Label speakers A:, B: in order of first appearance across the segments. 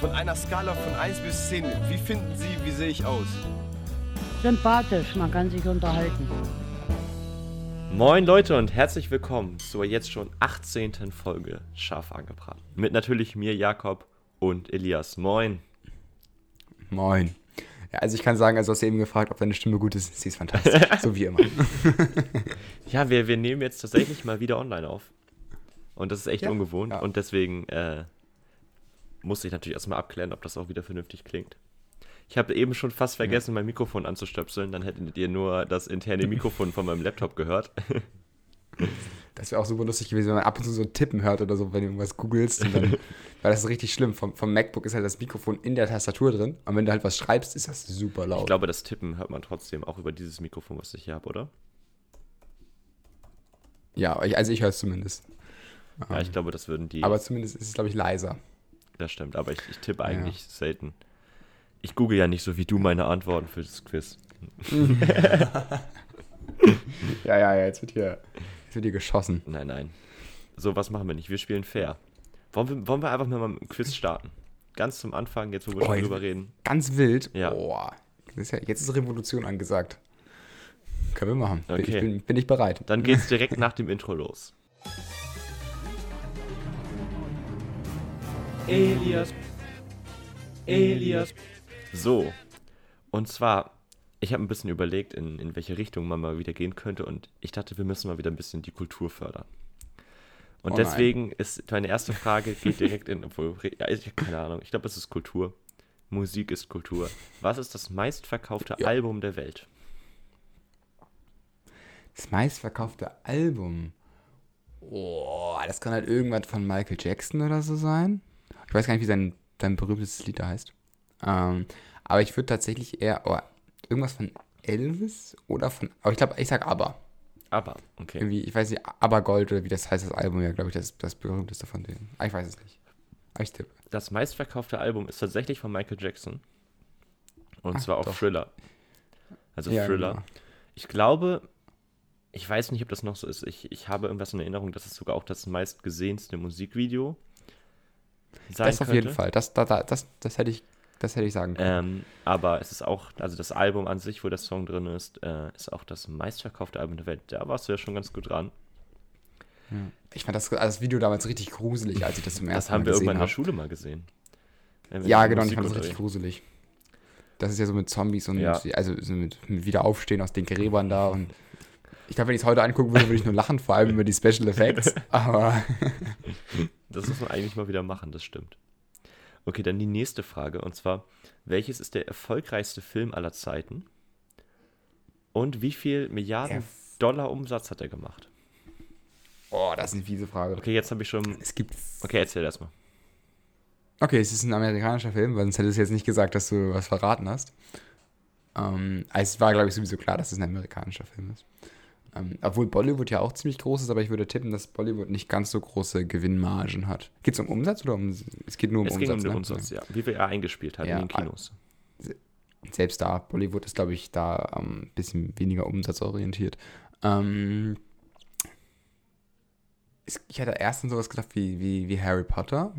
A: Von einer Skala von 1 bis 10, wie finden Sie, wie sehe ich aus?
B: Sympathisch, man kann sich unterhalten.
C: Moin Leute und herzlich willkommen zur jetzt schon 18. Folge Scharf angebraten. Mit natürlich mir, Jakob und Elias. Moin.
D: Moin. Ja, also ich kann sagen, also hast du eben gefragt, ob deine Stimme gut ist. Sie ist fantastisch, so wie immer.
C: Ja, wir, wir nehmen jetzt tatsächlich mal wieder online auf. Und das ist echt
D: Ja,
C: ungewohnt.
D: ja.
C: Und deswegen äh, musste ich natürlich erstmal abklären, ob das auch wieder vernünftig klingt. Ich habe eben schon fast vergessen, mein Mikrofon anzustöpseln. Dann hättet ihr nur das interne Mikrofon von meinem Laptop gehört.
D: Das wäre auch super lustig gewesen, wenn man ab und zu so tippen hört oder so, wenn du irgendwas googelst. Weil das ist richtig schlimm. Vom, vom MacBook ist halt das Mikrofon in der Tastatur drin. Und wenn du halt was schreibst, ist das super laut.
C: Ich glaube, das Tippen hört man trotzdem auch über dieses Mikrofon, was ich hier habe, oder?
D: ja, also ich höre es zumindest.
C: Ja, ich glaube, das würden die.
D: Aber zumindest ist es, glaube ich, leiser.
C: Das stimmt, aber ich, ich tippe
D: Ja.
C: eigentlich selten. Ich google ja nicht so wie du meine Antworten für das Quiz.
D: Ja, ja, ja, jetzt wird hier, jetzt wird hier geschossen.
C: Nein, nein. So was machen wir nicht. Wir spielen fair. Wollen wir, wollen wir einfach mal mit dem Quiz starten? Ganz zum Anfang, jetzt wo wir
D: Oh,
C: schon drüber reden.
D: Ganz wild.
C: Ja.
D: Boah. Das ist ja, jetzt ist Revolution angesagt. Können wir machen. Bin-
C: Okay.
D: Ich bin, bin ich bereit.
C: Dann geht's direkt nach dem Intro los. Elias. Elias. So. Und zwar, ich habe ein bisschen überlegt, in, in welche Richtung man mal wieder gehen könnte. Und ich dachte, wir müssen mal wieder ein bisschen die Kultur fördern. Und
D: Oh
C: deswegen ist meine erste Frage, geht direkt in, obwohl, ja, ich habe keine Ahnung, ich glaube, es ist Kultur. Musik ist Kultur. Was ist das meistverkaufte
D: Ja.
C: Album der Welt?
D: Das meistverkaufte Album. Oh, das kann halt irgendwas von Michael Jackson oder so sein. Ich weiß gar nicht, wie sein, sein berühmtestes Lied da heißt. Ähm, aber ich würde tatsächlich eher oh, irgendwas von Elvis oder von. Aber ich glaube, ich sag ABBA.
C: Aber, okay.
D: Irgendwie, ich weiß nicht, ABBA Gold oder wie das heißt, das Album, ja, glaube ich, das, das berühmteste von denen. Ah, ich weiß es nicht. Aber ich tippe.
C: Das meistverkaufte Album ist tatsächlich von Michael Jackson. Und
D: Ah,
C: zwar auch
D: doch.
C: Thriller. Also
D: Ja,
C: Thriller.
D: genau.
C: Ich glaube, ich weiß nicht, ob das noch so ist. Ich, ich habe irgendwas in Erinnerung, dass es sogar auch das meistgesehenste Musikvideo sein
D: Das auf jeden. Fall. Das, da, da, das, das, hätte ich, das hätte ich sagen können.
C: Ähm, aber es ist auch, also das Album an sich, wo der Song drin ist, äh, ist auch das meistverkaufte Album der Welt. Da warst du ja schon ganz gut dran.
D: Ich fand das, also das Video damals richtig gruselig, als ich das zum
C: Das
D: ersten
C: haben
D: Mal
C: wir
D: gesehen
C: irgendwann in der
D: habe.
C: Schule mal gesehen. Wir
D: Ja, genau, ich fand das richtig gruselig. Das ist ja so mit Zombies und
C: Ja.
D: also so mit, mit Wiederaufstehen aus den Gräbern da und ich glaube, wenn ich es heute angucken würde, würde ich nur lachen, vor allem über die Special Effects. Aber
C: Das muss man eigentlich mal wieder machen, das stimmt. Okay, dann die nächste Frage. Und zwar, welches ist der erfolgreichste Film aller Zeiten? Und wie viel Milliarden
D: Erf-
C: Dollar Umsatz hat er gemacht?
D: oh, das ist eine fiese Frage.
C: Okay, jetzt habe ich schon.
D: Es gibt
C: Okay, erzähl erst mal.
D: Okay, es ist ein amerikanischer Film, weil sonst hättest du jetzt nicht gesagt, dass du was verraten hast. Ähm, also es war, glaube ich, sowieso klar, dass es ein amerikanischer Film ist. Ähm, obwohl Bollywood ja auch ziemlich groß ist, aber ich würde tippen, dass Bollywood nicht ganz so große Gewinnmargen hat. Geht es um Umsatz oder um. Es geht nur um
C: es
D: Umsatz.
C: ging um den
D: ne?
C: Umsatz, ja. Wie viel er eingespielt hat
D: Ja,
C: in den Kinos.
D: Selbst da, Bollywood ist, glaube ich, da ein ähm, bisschen weniger umsatzorientiert. Ähm, es- ich hatte erst an sowas gedacht wie, wie, wie Harry Potter.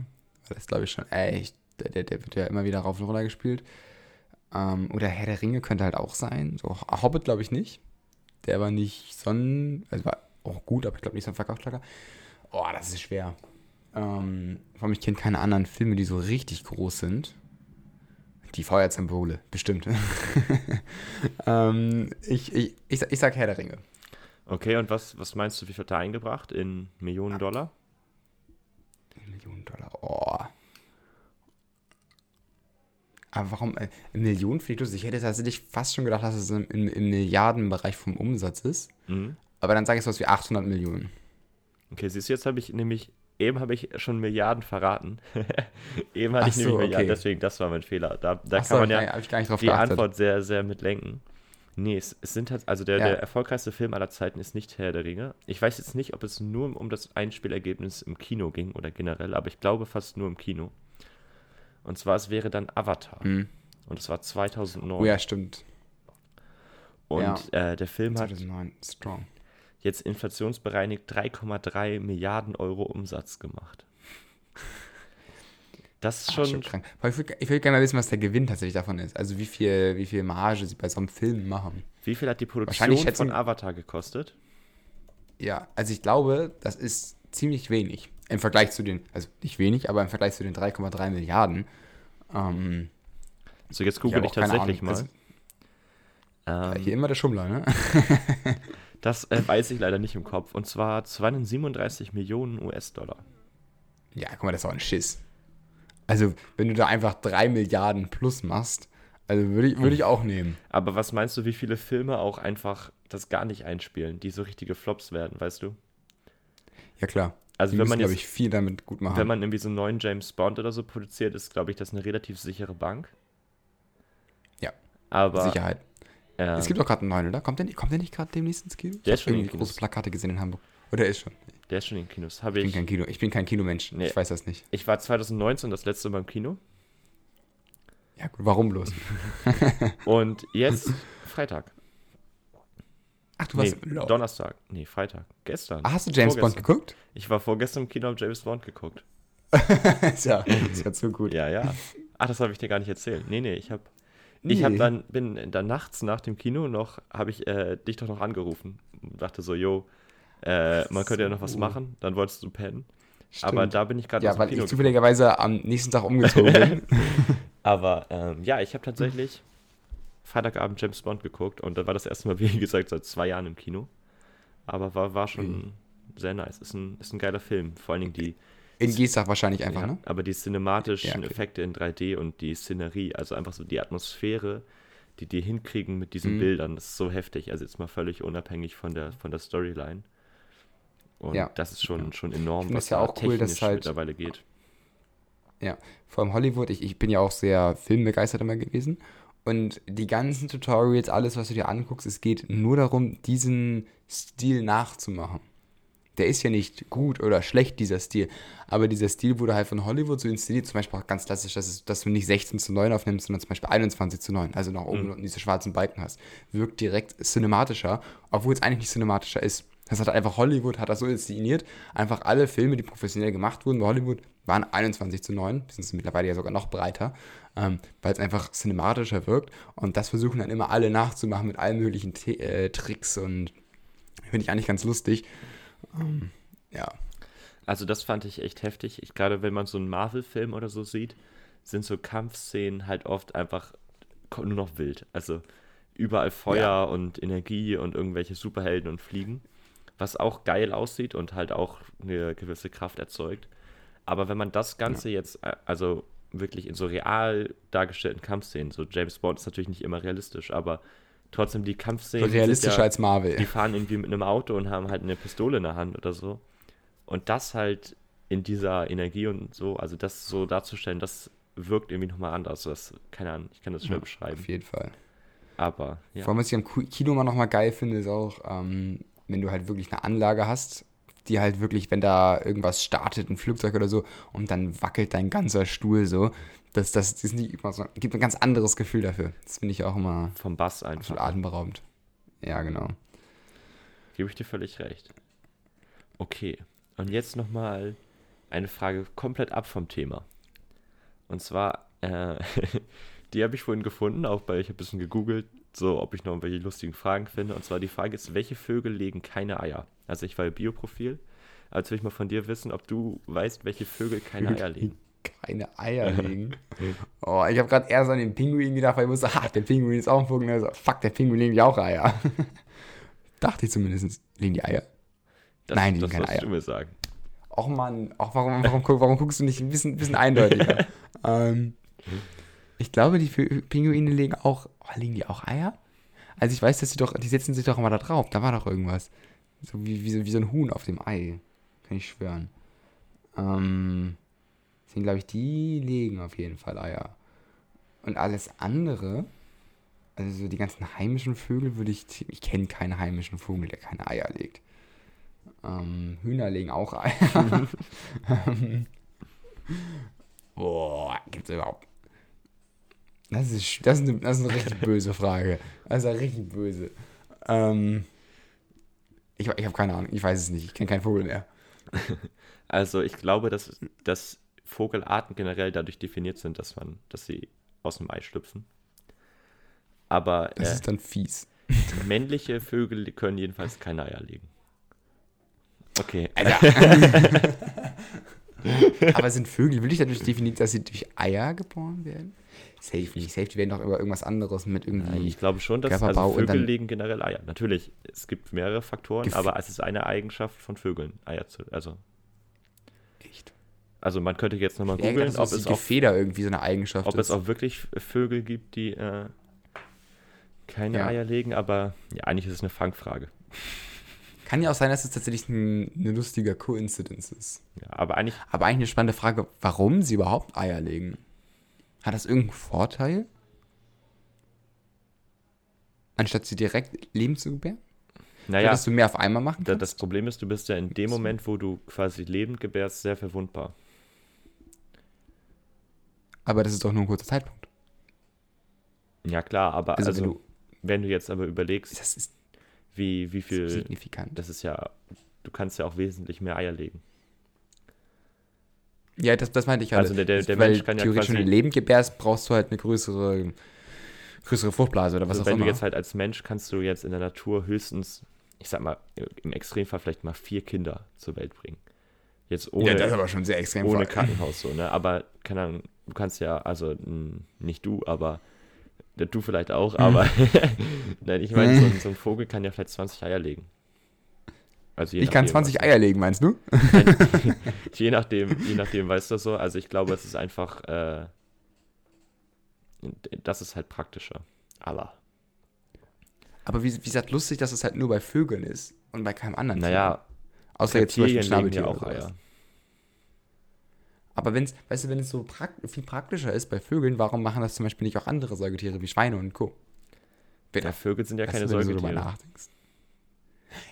D: Das, glaube ich, schon echt. Der, der, der wird ja immer wieder rauf und runter gespielt. Ähm, oder Herr der Ringe könnte halt auch sein. So, Hobbit glaube ich nicht. Der war nicht so ein. Also war auch gut, aber ich glaube nicht so ein Verkaufsschlager. Oh, das ist schwer. Ähm, vor allem, ich kenne keine anderen Filme, die so richtig groß sind. Die Feuersymbole, bestimmt. ähm, ich, ich, ich, sag- ich sag Herr der Ringe.
C: Okay, und was, was meinst du, wie viel hat er eingebracht in Millionen Dollar?
D: Millionen Dollar. Oh. Aber warum? Äh, Millionen finde ich lustig. Ich hätte tatsächlich fast schon gedacht, dass es im, im, im Milliardenbereich vom Umsatz ist.
C: Mhm.
D: Aber dann sage ich sowas wie 800 Millionen.
C: Okay, siehst du, jetzt habe ich nämlich, eben habe ich schon Milliarden verraten. eben hatte
D: Ach
C: ich nämlich
D: so,
C: Milliarden,
D: okay.
C: deswegen, das war mein Fehler. Da, da kann
D: so,
C: man ja
D: drauf
C: die
D: geachtet.
C: Antwort sehr, sehr mit lenken. Nee, es, es sind halt, also der,
D: Ja.
C: der erfolgreichste Film aller Zeiten ist nicht Herr der Ringe. Ich weiß jetzt nicht, ob es nur um das Einspielergebnis im Kino ging oder generell, aber ich glaube fast nur im Kino. Und zwar, es wäre dann Avatar.
D: Mhm.
C: Und es war 2009.
D: Oh ja, stimmt.
C: Und
D: ja.
C: äh, der Film hat
D: 2009, strong.
C: jetzt inflationsbereinigt 3,3 Milliarden Euro Umsatz gemacht. Das ist
D: Ah,
C: schon,
D: schon krank. Ich würde würd gerne mal wissen, was der Gewinn tatsächlich davon ist. Also wie viel, wie viel Marge sie bei so einem Film machen.
C: Wie viel hat die Produktion von Avatar gekostet?
D: Ja, also ich glaube, das ist ziemlich wenig. Im Vergleich zu den, also nicht wenig, aber im Vergleich zu den 3,3 Milliarden. Ähm,
C: So, jetzt
D: ich
C: google ich,
D: keine
C: tatsächlich
D: Ahnung. Also,
C: mal. Ähm,
D: hier immer der Schummler, ne?
C: das äh, weiß ich leider nicht im Kopf. Und zwar 237 Millionen US-Dollar.
D: Ja, guck mal, das ist auch ein Schiss. Also, wenn du da einfach 3 Milliarden plus machst, also würde ich, würde ich auch nehmen.
C: Aber was meinst du, wie viele Filme auch einfach das gar nicht einspielen, die so richtige Flops werden, weißt du?
D: Ja, klar.
C: Also
D: Die
C: wenn man
D: glaube ich, viel damit gut machen.
C: wenn man irgendwie so einen neuen James Bond oder so produziert, ist, glaube ich, das eine relativ sichere Bank.
D: Ja,
C: Aber
D: Sicherheit.
C: ähm,
D: es gibt auch gerade einen neuen, oder? Kommt der, nicht- kommt der nicht gerade demnächst ins Kino?
C: Der
D: Ich
C: ist
D: hab
C: schon in Kinos.
D: große Plakate gesehen in Hamburg. Oder er ist schon.
C: der ist schon in Kinos. Habe
D: Ich bin
C: ich.
D: kein Kino. Ich bin kein Kinomensch.
C: Nee.
D: Ich weiß das nicht.
C: Ich war 2019 das letzte Mal im Kino
D: Ja, gut. Warum bloß?
C: und jetzt Freitag.
D: Ach, du
C: Nee,
D: warst. Lol.
C: Donnerstag. Nee, Freitag. Gestern.
D: Ah, hast du James Bond
C: Vorgestern.
D: geguckt?
C: Ich war vorgestern im Kino und James Bond geguckt.
D: ist, ja, ist ja zu gut.
C: Ja, ja. Ach, das habe ich dir gar nicht erzählt. Nee, nee, ich habe ich hab
D: Nee.
C: dann bin dann nachts nach dem Kino noch habe ich äh, dich doch noch angerufen und dachte so, yo, äh, man könnte ja noch was machen, dann wolltest du pennen.
D: Stimmt.
C: Aber da bin ich gerade
D: ja, weil
C: Kino.
D: ich zufälligerweise am nächsten Tag umgezogen bin.
C: Aber ähm, ja, ich habe tatsächlich Freitagabend James Bond geguckt und da war das erste Mal, wie gesagt, seit zwei Jahren im Kino. Aber war, war schon
D: Mhm.
C: sehr nice. Ist ein, ist ein geiler Film. Vor allen Dingen die,
D: In Gestach wahrscheinlich einfach,
C: ja,
D: ne?
C: aber die cinematischen
D: Ja, okay.
C: Effekte in 3D und die Szenerie, also einfach so die Atmosphäre, die die hinkriegen mit diesen
D: Mhm.
C: Bildern, das ist so heftig. Also jetzt mal völlig unabhängig von der, von der Storyline. Und
D: Ja.
C: das ist schon, schon enorm, was
D: ja
C: da
D: auch cool, dass
C: technisch
D: halt-
C: mittlerweile geht.
D: Ja, vor allem Hollywood, ich, ich bin ja auch sehr filmbegeistert immer gewesen. Und die ganzen Tutorials, alles, was du dir anguckst, es geht nur darum, diesen Stil nachzumachen. Der ist ja nicht gut oder schlecht, dieser Stil. Aber dieser Stil wurde halt von Hollywood so inszeniert, zum Beispiel auch ganz klassisch, dass, es, dass du nicht 16 zu 9 aufnimmst, sondern zum Beispiel 21 zu 9, also nach oben
C: Mhm.
D: unten diese schwarzen Balken hast. Wirkt direkt cinematischer, obwohl es eigentlich nicht cinematischer ist. Das hat einfach Hollywood, hat das so inszeniert. Einfach alle Filme, die professionell gemacht wurden bei Hollywood, waren 21 zu 9. Die sind mittlerweile ja sogar noch breiter, ähm, weil es einfach cinematischer wirkt. Und das versuchen dann immer alle nachzumachen mit allen möglichen T äh, Tricks und finde ich eigentlich ganz lustig. Ähm, ja.
C: Also das fand ich echt heftig. Ich, gerade wenn man so einen Marvel-Film oder so sieht, sind so Kampfszenen halt oft einfach nur noch wild. Also überall Feuer
D: Ja.
C: und Energie und irgendwelche Superhelden und Fliegen. Was auch geil aussieht und halt auch eine gewisse Kraft erzeugt. Aber wenn man das Ganze jetzt, äh, also wirklich in so real dargestellten Kampfszenen, so James Bond ist natürlich nicht immer realistisch, aber trotzdem die Kampfszenen. sind
D: Realistischer
C: ja,
D: als Marvel.
C: die fahren irgendwie mit einem Auto und haben halt eine Pistole in der Hand oder so. Und das halt in dieser Energie und so, also das so darzustellen, das wirkt irgendwie nochmal anders. Das, keine Ahnung, ich kann das schwer
D: Ja,
C: beschreiben.
D: Auf jeden Fall.
C: Aber ja.
D: Vor allem, was ich am Kino mal nochmal geil finde, ist auch, ähm, wenn du halt wirklich eine Anlage hast, die halt wirklich, wenn da irgendwas startet, ein Flugzeug oder so, und dann wackelt dein ganzer Stuhl so, das, das, das ist nicht immer so, gibt ein ganz anderes Gefühl dafür. Das finde ich auch immer
C: vom Bass einfach.
D: atemberaubend. Ja, genau.
C: Gebe ich dir völlig recht. Okay. Und jetzt nochmal eine Frage komplett ab vom Thema. Und zwar, äh, die habe ich vorhin gefunden, auch bei, ich habe ein bisschen gegoogelt, so ob ich noch irgendwelche lustigen Fragen finde. Und zwar die Frage ist, welche Vögel legen keine Eier? Also ich war im Bioprofil. Also will ich mal von dir wissen, ob du weißt, welche Vögel keine Eier legen.
D: Keine Eier legen. Oh, ich habe gerade erst an den Pinguin gedacht, weil ich wusste, ha, der Pinguin ist auch ein Vogel. Also, fuck, der Pinguin legt ja auch Eier. Dachte ich zumindest. Legen die Eier?
C: Das,
D: Nein, die
C: das
D: legen keine
C: sollst du
D: Eier.
C: mir sagen.
D: Och Mann, auch warum, warum, warum guckst du nicht ein bisschen, bisschen eindeutiger? ähm, ich glaube, die Pinguine legen auch. Oh, legen die auch Eier? Also ich weiß, dass sie doch, die setzen sich doch immer da drauf. Da war doch irgendwas. So wie, wie, so, wie so ein Huhn auf dem Ei. Kann ich schwören. Ähm, deswegen glaube ich, die legen auf jeden Fall Eier. Und alles andere, also so die ganzen heimischen Vögel würde ich, ich kenne keinen heimischen Vogel, der keine Eier legt. Ähm, Hühner legen auch Eier. Boah, gibt's überhaupt. Das ist, das, ist eine, das ist eine richtig böse Frage. Das ist richtig böse. Ähm, ich ich habe keine Ahnung, ich weiß es nicht. Ich kenne keinen Vogel mehr.
C: Also ich glaube, dass, dass Vogelarten generell dadurch definiert sind, dass man, dass sie aus dem Ei schlüpfen. Aber
D: Das
C: äh,
D: ist dann fies.
C: männliche Vögel können jedenfalls keine Eier legen. Okay.
D: Aber sind Vögel wirklich dadurch definiert, dass sie durch Eier geboren werden? Safe nicht. Safe, die werden doch über irgendwas anderes mit irgendwie.
C: Ich glaube schon, dass
D: Körperbau
C: also Vögel legen generell Eier. Natürlich, es gibt mehrere Faktoren, aber es ist eine Eigenschaft von Vögeln, Eier zu. Also,
D: Echt?
C: also man könnte jetzt nochmal googeln, ob, es
D: die
C: auch,
D: Gefeder irgendwie so eine Eigenschaft
C: ob
D: ist.
C: es auch wirklich Vögel gibt, die äh, keine
D: Ja.
C: Eier legen, aber ja, eigentlich ist es eine Fangfrage.
D: Kann ja auch sein, dass es tatsächlich ein, eine lustige Coincidence ist.
C: Ja, aber eigentlich,
D: Aber eigentlich eine spannende Frage, warum sie überhaupt Eier legen. Hat das irgendeinen Vorteil? Anstatt sie direkt leben zu gebären?
C: naja,
D: Dass du mehr auf einmal machen kannst?
C: das Problem ist, du bist ja in dem. Moment, wo du quasi lebend gebärst, sehr verwundbar.
D: Aber das ist doch nur ein kurzer Zeitpunkt.
C: Ja klar, aber
D: Also,
C: also,
D: wenn du,
C: wenn du jetzt aber überlegst,
D: das ist
C: wie, wie viel,
D: signifikant.
C: das ist ja, du kannst ja auch wesentlich mehr Eier legen.
D: Ja, das, das meinte ich halt.
C: Also der- der- der
D: Weil
C: Mensch kann ja
D: theoretisch,
C: quasi-
D: wenn du lebend gebärst, brauchst du halt eine größere, größere Fruchtblase oder was
C: also
D: auch
C: wenn
D: immer.
C: du jetzt halt als Mensch kannst du jetzt in der Natur höchstens, ich sag mal, im Extremfall vielleicht mal vier Kinder zur Welt bringen. Jetzt ohne,
D: ja, das ist aber schon sehr extrem.
C: ohne Krankenhaus so, ne? Aber keine Ahnung, du kannst ja, also nicht du, aber du vielleicht auch,
D: Mhm.
C: aber nein, ich meine, so, ein- so ein Vogel kann ja vielleicht 20 Eier legen. Also
D: Ich kann
C: nachdem,
D: 20
C: was-
D: Eier legen, meinst du?
C: je nachdem, je nachdem, weißt du so. Also ich glaube, es ist einfach, äh, das ist halt praktischer. Aber,
D: Aber wie, wie gesagt, lustig, dass es halt nur bei Vögeln ist und bei keinem anderen.
C: naja,
D: Tier. Außer jetzt zum Beispiel
C: Reptilien legen ja auch. Eier.
D: Aber wenn es, weißt du, wenn es so prak viel praktischer ist bei Vögeln, warum machen das zum Beispiel nicht auch andere Säugetiere wie Schweine und Co.?
C: Ja, Vögel sind ja
D: Weißt
C: keine
D: du, wenn du
C: Säugetiere.
D: nachdenkst.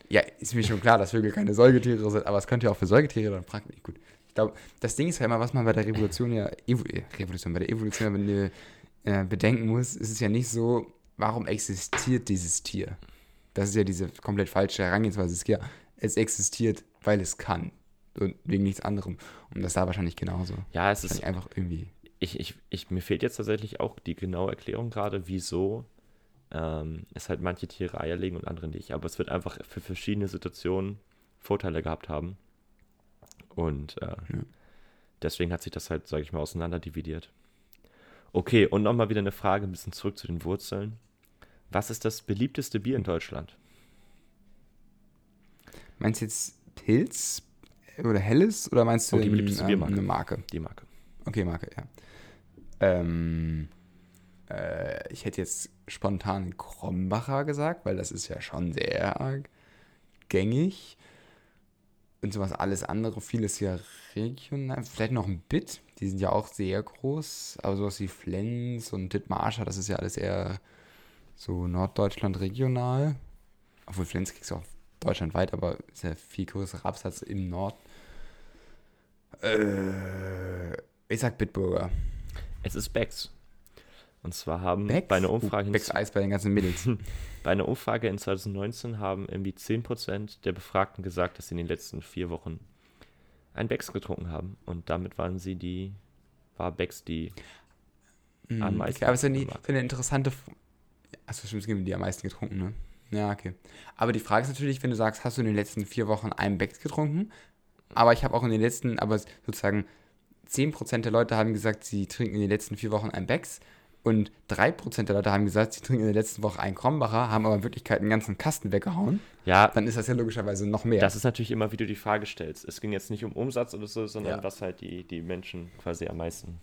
D: Ja, ist mir schon klar, dass Vögel keine Säugetiere sind, aber es könnte ja auch für Säugetiere dann praktisch gut. Ich glaube, das Ding ist ja immer, was man bei der Revolution ja, Evo äh, Revolution, bei der Evolution wenn du, äh, bedenken muss, ist es ja nicht so, warum existiert dieses Tier? Das ist ja diese komplett falsche Herangehensweise. Ja, es existiert, weil es kann. Und wegen nichts anderem. Und das da wahrscheinlich genauso.
C: Ja, es ist,
D: einfach irgendwie.
C: ich, ich, ich, mir fehlt jetzt tatsächlich auch die genaue Erklärung gerade, wieso ähm, es halt manche Tiere Eier legen und andere nicht. Aber es wird einfach für verschiedene Situationen Vorteile gehabt haben. Und äh, deswegen hat sich das halt, sage ich mal, auseinanderdividiert. Okay, und nochmal wieder eine Frage, ein bisschen zurück zu den Wurzeln. Was ist das beliebteste Bier in Deutschland?
D: Meinst du jetzt Pilz oder Helles oder meinst du
C: Oh, die beliebteste
D: ähm,
C: Biermarke.
D: eine Marke?
C: Die Marke.
D: Okay, Marke, ja. Ähm, äh, ich hätte jetzt spontan Krombacher gesagt, weil das ist ja schon sehr gängig. Und sowas alles andere, vieles ja regional. Vielleicht noch ein Bit, die sind ja auch sehr groß. Aber sowas wie Flens und Dithmarscher, das ist ja alles eher so Norddeutschland regional. Obwohl Flens kriegst du auch deutschlandweit, aber ist ja viel größerer Absatz im Nord. Äh, ich sag Bitburger.
C: Es ist Becks. Und zwar haben
D: Becks?
C: bei einer Umfrage
D: Uh,
C: in
D: Becks Eis bei den ganzen Mädels.
C: Bei einer Umfrage in 2019 haben irgendwie 10% der Befragten gesagt, dass sie in den letzten vier Wochen ein Becks getrunken haben. Und damit waren sie die, war Becks die, Am
D: Am
C: meisten
D: okay, aber es ist ja eine interessante. Achso, stimmt, es gibt die am meisten getrunken, ne? Ja, okay. Aber die Frage ist natürlich, wenn du sagst, hast du in den letzten vier Wochen einen Becks getrunken? Aber ich habe auch in den letzten, aber sozusagen 10% der Leute haben gesagt, sie trinken in den letzten vier Wochen einen Becks. Und 3% der Leute haben gesagt, sie trinken in der letzten Woche einen Krombacher, haben aber in Wirklichkeit einen ganzen Kasten weggehauen.
C: ja,
D: Dann ist das ja logischerweise noch mehr.
C: das ist natürlich immer, wie du die Frage stellst. Es ging jetzt nicht um Umsatz oder so, sondern
D: Ja.
C: was halt die, die Menschen quasi am meisten.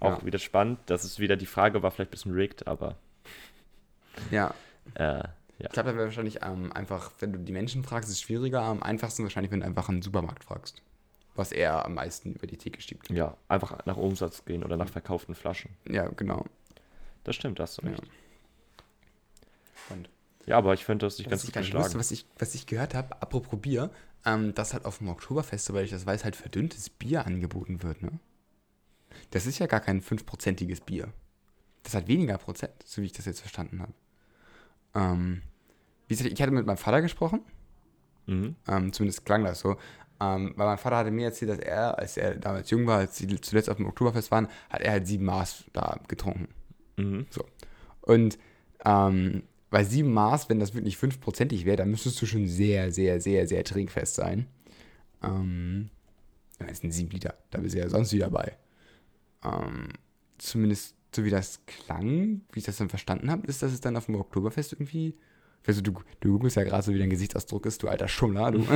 C: Auch
D: Ja.
C: wieder spannend. Das ist wieder die Frage, war vielleicht ein bisschen rigged, aber
D: ja.
C: äh, ja.
D: Ich glaube, da wäre wahrscheinlich ähm, einfach, wenn du die Menschen fragst, ist es schwieriger. Am einfachsten wahrscheinlich, wenn du einfach einen Supermarkt fragst. Was er am meisten über die Theke schiebt.
C: ja, einfach nach Umsatz gehen oder nach verkauften Flaschen.
D: Ja, genau.
C: Das stimmt, hast du
D: Ja.
C: recht.
D: Und
C: Ja, aber ich finde das nicht ganz gut geschlagen.
D: wusste, was ich, was ich gehört habe, apropos Bier, ähm, dass halt auf dem Oktoberfest, soweit ich das weiß, halt verdünntes Bier angeboten wird, ne? Das ist ja gar kein 5%iges Bier. Das hat weniger Prozent, so wie ich das jetzt verstanden habe. Ähm, ich hatte mit meinem Vater gesprochen,
C: Mhm.
D: ähm, zumindest klang das so. Ähm, weil mein Vater hatte mir erzählt, dass er, als er damals jung war, als sie zuletzt auf dem Oktoberfest waren, hat er halt sieben Maß da getrunken.
C: Mhm.
D: So. Und ähm, bei sieben Maß, wenn das wirklich fünfprozentig wäre, dann müsstest du schon sehr, sehr, sehr, sehr trinkfest sein. Ähm, das sind sieben Liter, da bist du ja sonst wieder bei. Ähm, zumindest so wie das klang, wie ich das dann verstanden habe, ist, dass es dann auf dem Oktoberfest irgendwie. Also du, du googelst ja gerade so, wie dein Gesichtsausdruck ist, du alter Schummler, du.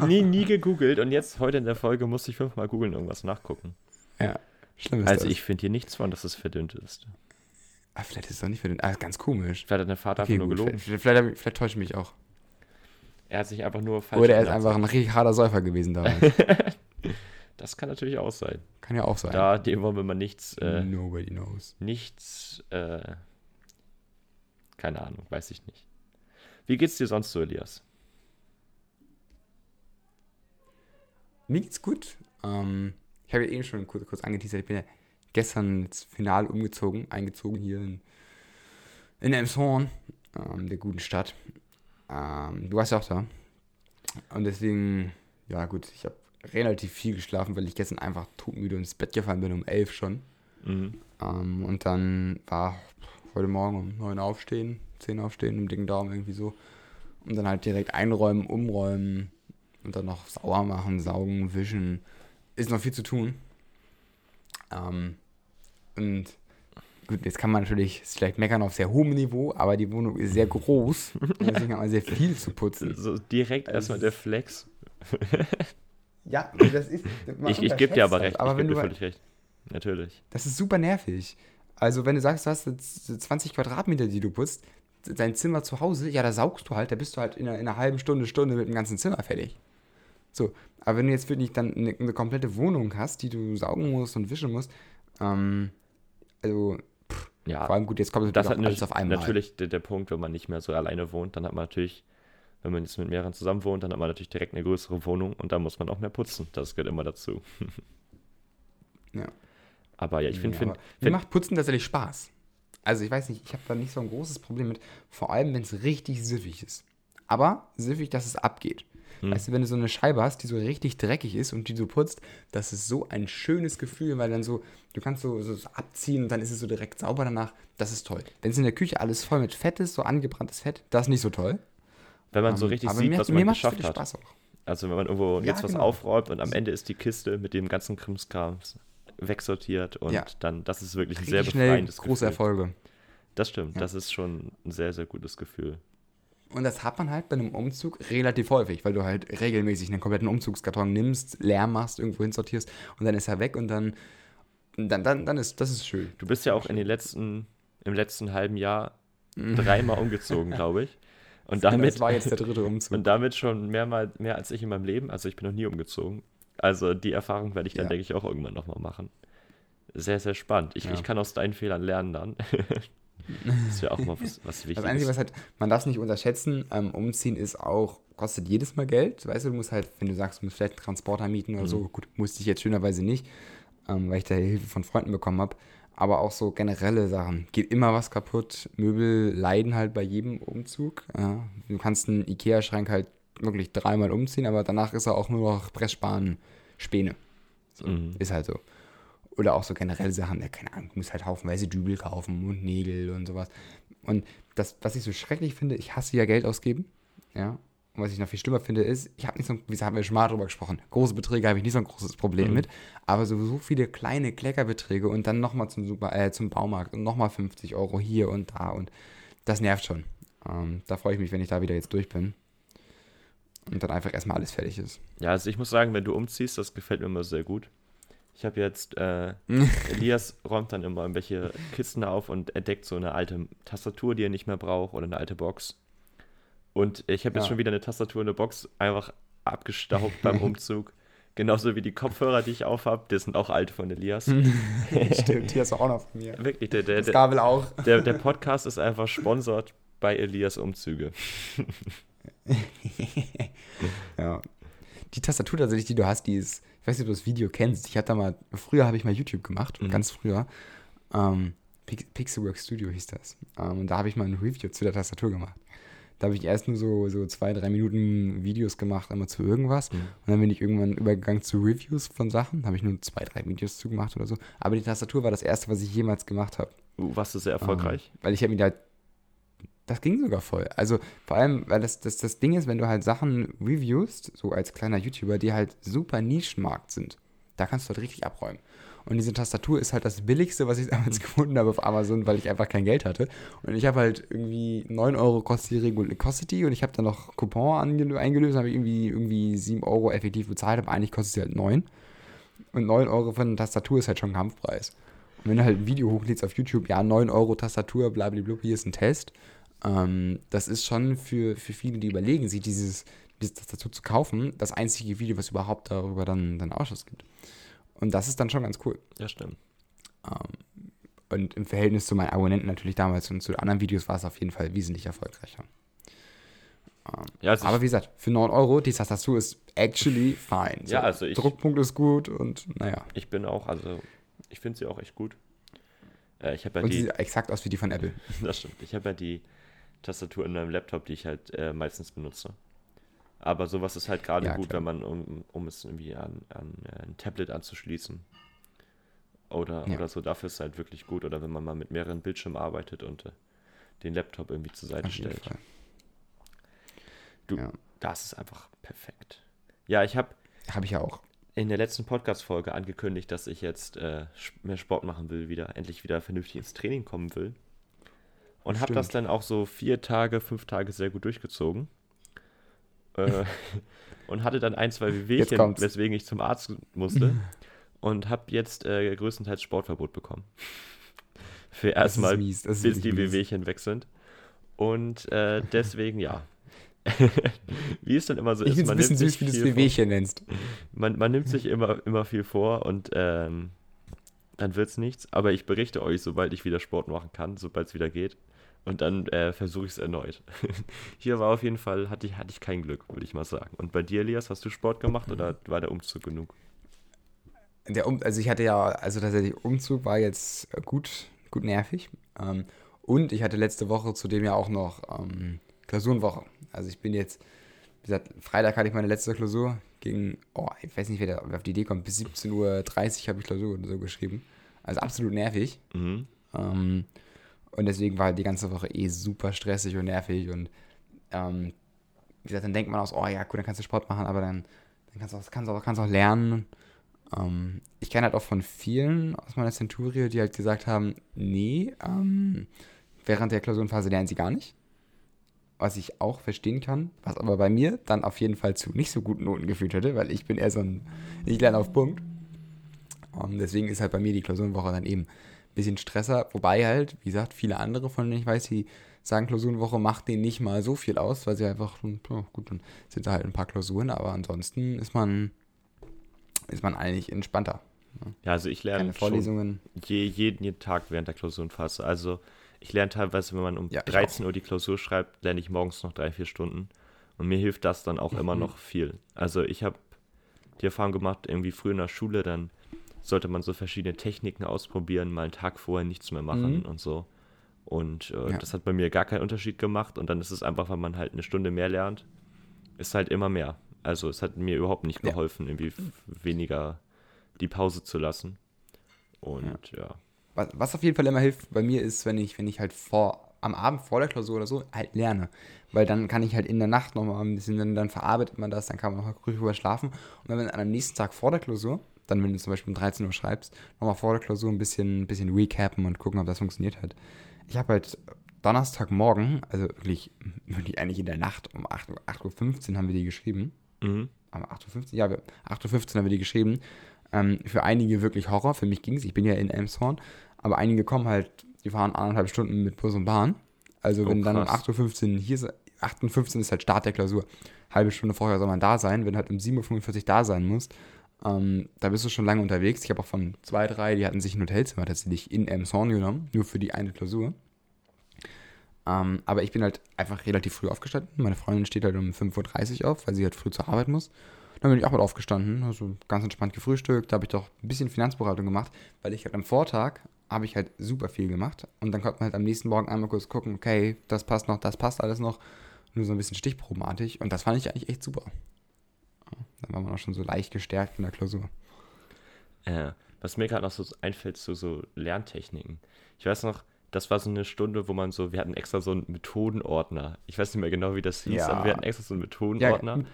C: nie, nie gegoogelt und jetzt heute in der Folge musste ich fünfmal googeln, irgendwas nachgucken.
D: ja, schlimm ist
C: Also
D: das.
C: ich finde hier nichts von, dass es verdünnt ist.
D: Ah, vielleicht ist es doch nicht den. Ah, ganz komisch.
C: Vielleicht hat der Vater
D: Okay,
C: einfach nur
D: gut,
C: gelogen.
D: vielleicht, vielleicht, vielleicht täusche ich mich auch.
C: Er hat sich einfach nur falsch
D: Oder er ist einfach ein richtig harter Säufer gewesen damals.
C: Das kann natürlich auch sein.
D: Kann ja auch sein.
C: Da, dem wollen wir mal nichts, äh,
D: Nobody knows.
C: nichts, äh, keine Ahnung, weiß ich nicht. Wie geht's dir sonst so, Elias?
D: Mir geht's gut. Ähm, ich habe ja eben schon kurz, kurz angeteasert, ich bin ja gestern jetzt final umgezogen, eingezogen hier in, in Elmshorn, ähm, der guten Stadt. Ähm, du warst ja auch da. Und deswegen, ja gut, ich habe relativ viel geschlafen, weil ich gestern einfach todmüde ins Bett gefallen bin, um elf schon.
C: Mhm.
D: Ähm, und dann war heute Morgen um neun aufstehen, zehn aufstehen, im dicken Daumen irgendwie so. Und dann halt direkt einräumen, umräumen und dann noch sauer machen, saugen, wischen. Ist noch viel zu tun. Ähm, und gut, jetzt kann man natürlich vielleicht meckern auf sehr hohem Niveau, aber die Wohnung ist sehr groß. deswegen hat man sehr viel zu putzen.
C: So direkt
D: Also
C: erstmal der Flex.
D: Ja, das ist.
C: Ich, ich gebe dir aber recht.
D: Aber
C: ich gebe dir völlig recht. Natürlich.
D: Das ist super nervig. Also, wenn du sagst, du hast jetzt 20 Quadratmeter, die du putzt, dein Zimmer zu Hause, ja, da saugst du halt, da bist du halt in einer, in einer halben Stunde, Stunde mit dem ganzen Zimmer fertig. So, aber wenn du jetzt wirklich dann eine, eine komplette Wohnung hast, die du saugen musst und wischen musst, ähm, also,
C: Ja,
D: vor allem gut, jetzt kommt
C: das
D: alles auf einmal.
C: natürlich der, der Punkt, wenn man nicht mehr so alleine wohnt, dann hat man natürlich, wenn man jetzt mit mehreren zusammen wohnt, dann hat man natürlich direkt eine größere Wohnung und da muss man auch mehr putzen. Das gehört immer dazu.
D: Ja.
C: Aber ja, ich finde,
D: Ja,
C: find, find,
D: macht Putzen tatsächlich Spaß. Also ich weiß nicht, ich habe da nicht so ein großes Problem mit, vor allem wenn es richtig siffig ist. Aber siffig, dass es abgeht.
C: Hm.
D: Weißt du, wenn du so eine Scheibe hast, die so richtig dreckig ist und die du putzt, das ist so ein schönes Gefühl, weil dann so, du kannst so, so, so abziehen und dann ist es so direkt sauber danach. Das ist toll. Wenn es in der Küche alles voll mit Fett ist, so angebranntes Fett, das ist nicht so toll.
C: wenn man so
D: Ähm,
C: richtig
D: aber
C: sieht,
D: mir,
C: was man geschafft hat.
D: Spaß auch.
C: Also wenn man irgendwo
D: Ja,
C: jetzt was
D: genau.
C: aufräumt und am Ende ist die Kiste mit dem ganzen Krimskrams wegsortiert und
D: Ja.
C: dann, das ist wirklich ein sehr
D: Richtig schnell
C: befreiendes
D: große
C: Gefühl.
D: Erfolge.
C: Das stimmt,
D: Ja.
C: das ist schon ein sehr, sehr gutes Gefühl.
D: Und das hat man halt bei einem Umzug relativ häufig, weil du halt regelmäßig einen kompletten Umzugskarton nimmst, leer machst, irgendwo hinsortierst und dann ist er weg und dann, dann, dann, dann ist das ist schön.
C: Du bist ja auch in den letzten, im letzten halben Jahr
D: Mhm.
C: dreimal umgezogen, glaube ich. Und
D: das
C: damit,
D: war jetzt der dritte Umzug.
C: und damit schon mehrmal, mehr als ich in meinem Leben. Also ich bin noch nie umgezogen. Also die Erfahrung werde ich dann,
D: Ja.
C: denke ich, auch irgendwann nochmal machen. Sehr, sehr spannend. Ich,
D: Ja.
C: ich kann aus deinen Fehlern lernen dann. das ist ja auch mal was, was Wichtiges.
D: Das Einzige, was halt, man darf es nicht unterschätzen, ähm, umziehen ist auch, kostet jedes Mal Geld. Weißt du, du musst halt, wenn du sagst, du musst vielleicht einen Transporter mieten oder
C: Mhm.
D: so, gut, musste ich jetzt schönerweise nicht, ähm, weil ich da Hilfe von Freunden bekommen habe. Aber auch so generelle Sachen. Geht immer was kaputt. Möbel leiden halt bei jedem Umzug. Ja. Du kannst einen Ikea-Schrank halt wirklich dreimal umziehen, aber danach ist er auch nur noch Pressspan Späne. So,
C: Mhm.
D: Ist halt so. Oder auch so generelle Sachen, ja, keine Ahnung, du musst halt haufenweise Dübel kaufen und Nägel und sowas. Und das, was ich so schrecklich finde, ich hasse ja Geld ausgeben. Ja. Und was ich noch viel schlimmer finde, ist, ich habe nicht so, wie haben wir schon mal drüber gesprochen, große Beträge habe ich nicht so ein großes Problem
C: Mhm.
D: mit, aber so, so viele kleine Kleckerbeträge und dann nochmal zum, Super, äh, zum Baumarkt und nochmal 50 Euro hier und da und das nervt schon. Ähm, da freue ich mich, wenn ich da wieder jetzt durch bin. Und dann einfach erstmal alles fertig ist.
C: Ja, also ich muss sagen, wenn du umziehst, das gefällt mir immer sehr gut. Ich habe jetzt, äh, Elias räumt dann immer irgendwelche Kisten auf und entdeckt so eine alte Tastatur, die er nicht mehr braucht oder eine alte Box. Und ich habe jetzt
D: Ja.
C: schon wieder eine Tastatur und eine Box einfach abgestaubt beim Umzug. Genauso wie die Kopfhörer, die ich aufhab, die sind auch alte von Elias.
D: Stimmt, hier ist auch noch von mir.
C: Wirklich, der, der,
D: Das
C: der,
D: Kabel auch.
C: der, der Podcast ist einfach sponsort bei Elias Umzüge.
D: Ja. Die Tastatur tatsächlich, die du hast, die ist, ich weiß nicht, ob du das Video kennst. Ich hatte da mal, früher habe ich mal YouTube gemacht,
C: Mhm.
D: ganz früher. Ähm, Pix Pixelwork Studio hieß das. Ähm, und da habe ich mal ein Review zu der Tastatur gemacht. Da habe ich erst nur so, so zwei, drei Minuten Videos gemacht, immer zu irgendwas. Mhm. Und dann bin ich irgendwann übergegangen zu Reviews von Sachen. Da habe ich nur zwei, drei Videos zugemacht oder so. Aber die Tastatur war das erste, was ich jemals gemacht habe.
C: Uh, warst du sehr erfolgreich?
D: Um, weil ich habe mir da das ging sogar voll. Also vor allem, weil das, das, das Ding ist, wenn du halt Sachen reviewst, so als kleiner YouTuber, die halt super Nischenmarkt sind, da kannst du halt richtig abräumen. Und diese Tastatur ist halt das billigste, was ich damals gefunden habe auf Amazon, weil ich einfach kein Geld hatte. Und ich habe halt irgendwie 9 Euro kostet die, die und ich habe dann noch Coupon eingelöst, habe irgendwie, irgendwie 7 Euro effektiv bezahlt, aber eigentlich kostet sie halt 9. Und 9 Euro für eine Tastatur ist halt schon ein Kampfpreis. Und wenn du halt ein Video hochlädst auf YouTube, ja, 9 Euro Tastatur, blablabla, hier ist ein Test ähm, das ist schon für, für viele, die überlegen, sich dieses, dieses dazu zu kaufen, das einzige Video, was überhaupt darüber dann, dann Ausschuss gibt. Und das ist dann schon ganz cool.
C: Ja, stimmt.
D: Ähm, und im Verhältnis zu meinen Abonnenten natürlich damals und zu anderen Videos war es auf jeden Fall wesentlich erfolgreicher. Ähm, ja, also aber wie gesagt, für 9 Euro, die Tastatur ist actually fine.
C: So, ja, also ich,
D: Druckpunkt ist gut und naja.
C: Ich bin auch, also ich finde sie auch echt gut. Äh, ich ja
D: und die, sie sieht exakt aus wie die von Apple.
C: das stimmt. Ich habe ja die Tastatur in meinem Laptop, die ich halt äh, meistens benutze. Aber sowas ist halt gerade ja, gut, klar. wenn man, um, um es irgendwie an, an äh, ein Tablet anzuschließen. Oder, ja. oder so, dafür ist es halt wirklich gut. Oder wenn man mal mit mehreren Bildschirmen arbeitet und äh, den Laptop irgendwie zur Seite stellt. Fall. Du, ja. das ist einfach perfekt. Ja, ich habe.
D: Habe ich ja auch.
C: In der letzten Podcast-Folge angekündigt, dass ich jetzt äh, mehr Sport machen will, wieder endlich wieder vernünftig ins Training kommen will. Und habe das dann auch so vier Tage, fünf Tage sehr gut durchgezogen. äh, und hatte dann ein, zwei Wehwehchen, weswegen ich zum Arzt musste. und habe jetzt äh, größtenteils Sportverbot bekommen. Für erstmal, bis die. Wehwehchen weg sind. Und äh, deswegen, ja. wie es dann immer so
D: ich ist. Ich finde es ein bisschen süß, wie du es Wehwehchen nennst.
C: Man, man nimmt sich immer, immer viel vor und ähm, dann wird es nichts. Aber ich berichte euch, sobald ich wieder Sport machen kann, sobald es wieder geht. Und dann äh, versuche ich es erneut. Hier war auf jeden Fall, hatte ich, hatte ich kein Glück, würde ich mal sagen. Und bei dir, Elias, hast du Sport gemacht oder war der Umzug genug?
D: Der um, also ich hatte ja, also tatsächlich, Umzug war jetzt gut, gut nervig. Ähm, und ich hatte letzte Woche zudem ja auch noch ähm, Klausurenwoche. Also ich bin jetzt, wie gesagt, Freitag hatte ich meine letzte Klausur. Gegen, oh, ich weiß nicht, wer auf die Idee kommt, bis 17.30 Uhr habe ich Klausur so geschrieben. Also absolut nervig. Mhm. Ähm, und deswegen war die ganze Woche eh super stressig und nervig. Und ähm, wie gesagt, dann denkt man aus, oh ja, cool, dann kannst du Sport machen, aber dann, dann kannst, du auch, kannst, auch, kannst auch lernen. Ähm, ich kenne halt auch von vielen aus meiner Centurie, die halt gesagt haben, nee, ähm, während der Klausurenphase lernen sie gar nicht. Was ich auch verstehen kann, was aber bei mir dann auf jeden Fall zu nicht so guten Noten geführt hätte, weil ich bin eher so ein, ich lerne auf Punkt. Und ähm, deswegen ist halt bei mir die Klausurenwoche dann eben bisschen Stresser, wobei halt, wie gesagt, viele andere, von denen ich weiß, die sagen, Klausurenwoche macht denen nicht mal so viel aus, weil sie einfach, oh, gut, dann sind da halt ein paar Klausuren, aber ansonsten ist man, ist man eigentlich entspannter.
C: Ne? Ja, also ich lerne
D: Vorlesungen.
C: Je, jeden, jeden Tag während der Klausurenphase. Also ich lerne teilweise, wenn man um ja, 13 Uhr die Klausur schreibt, lerne ich morgens noch drei, vier Stunden. Und mir hilft das dann auch mhm. immer noch viel. Also ich habe die Erfahrung gemacht, irgendwie früher in der Schule, dann sollte man so verschiedene Techniken ausprobieren, mal einen Tag vorher nichts mehr machen mhm. und so. Und äh, ja. das hat bei mir gar keinen Unterschied gemacht. Und dann ist es einfach, wenn man halt eine Stunde mehr lernt, ist halt immer mehr. Also es hat mir überhaupt nicht geholfen, ja. irgendwie weniger die Pause zu lassen. Und ja. ja.
D: Was, was auf jeden Fall immer hilft bei mir ist, wenn ich, wenn ich halt vor, am Abend vor der Klausur oder so halt lerne. Weil dann kann ich halt in der Nacht nochmal ein bisschen, dann, dann verarbeitet man das, dann kann man noch mal drüber schlafen. Und wenn man am nächsten Tag vor der Klausur dann, wenn du zum Beispiel um 13 Uhr schreibst, nochmal vor der Klausur ein bisschen, ein bisschen recappen und gucken, ob das funktioniert hat. Ich habe halt Donnerstagmorgen, also wirklich, wirklich eigentlich in der Nacht um 8.15 Uhr, 8 Uhr haben wir die geschrieben. Mhm. 8.15 Uhr? Ja, 8.15 Uhr haben wir die geschrieben. Ähm, für einige wirklich Horror, für mich ging es, ich bin ja in Elmshorn, aber einige kommen halt, die fahren anderthalb Stunden mit Bus und Bahn. Also oh, wenn dann um 8.15 Uhr hier ist, 8.15 Uhr ist halt Start der Klausur. Halbe Stunde vorher soll man da sein, wenn halt um 7.45 Uhr da sein muss, ähm, da bist du schon lange unterwegs. Ich habe auch von zwei, drei, die hatten sich ein Hotelzimmer tatsächlich in Elmshorn genommen, nur für die eine Klausur. Ähm, aber ich bin halt einfach relativ früh aufgestanden. Meine Freundin steht halt um 5.30 Uhr auf, weil sie halt früh zur Arbeit muss. Dann bin ich auch mal aufgestanden, also ganz entspannt gefrühstückt. Da habe ich doch ein bisschen Finanzberatung gemacht, weil ich halt am Vortag habe ich halt super viel gemacht. Und dann konnte man halt am nächsten Morgen einmal kurz gucken, okay, das passt noch, das passt alles noch. nur so ein bisschen stichprobenartig. Und das fand ich eigentlich echt super. Dann war man auch schon so leicht gestärkt in der Klausur.
C: Äh, was mir gerade noch so einfällt, so, so Lerntechniken. Ich weiß noch, das war so eine Stunde, wo man so, wir hatten extra so einen Methodenordner. Ich weiß nicht mehr genau, wie das hieß,
D: Ja.
C: aber wir hatten extra so einen Methodenordner,
D: Ja.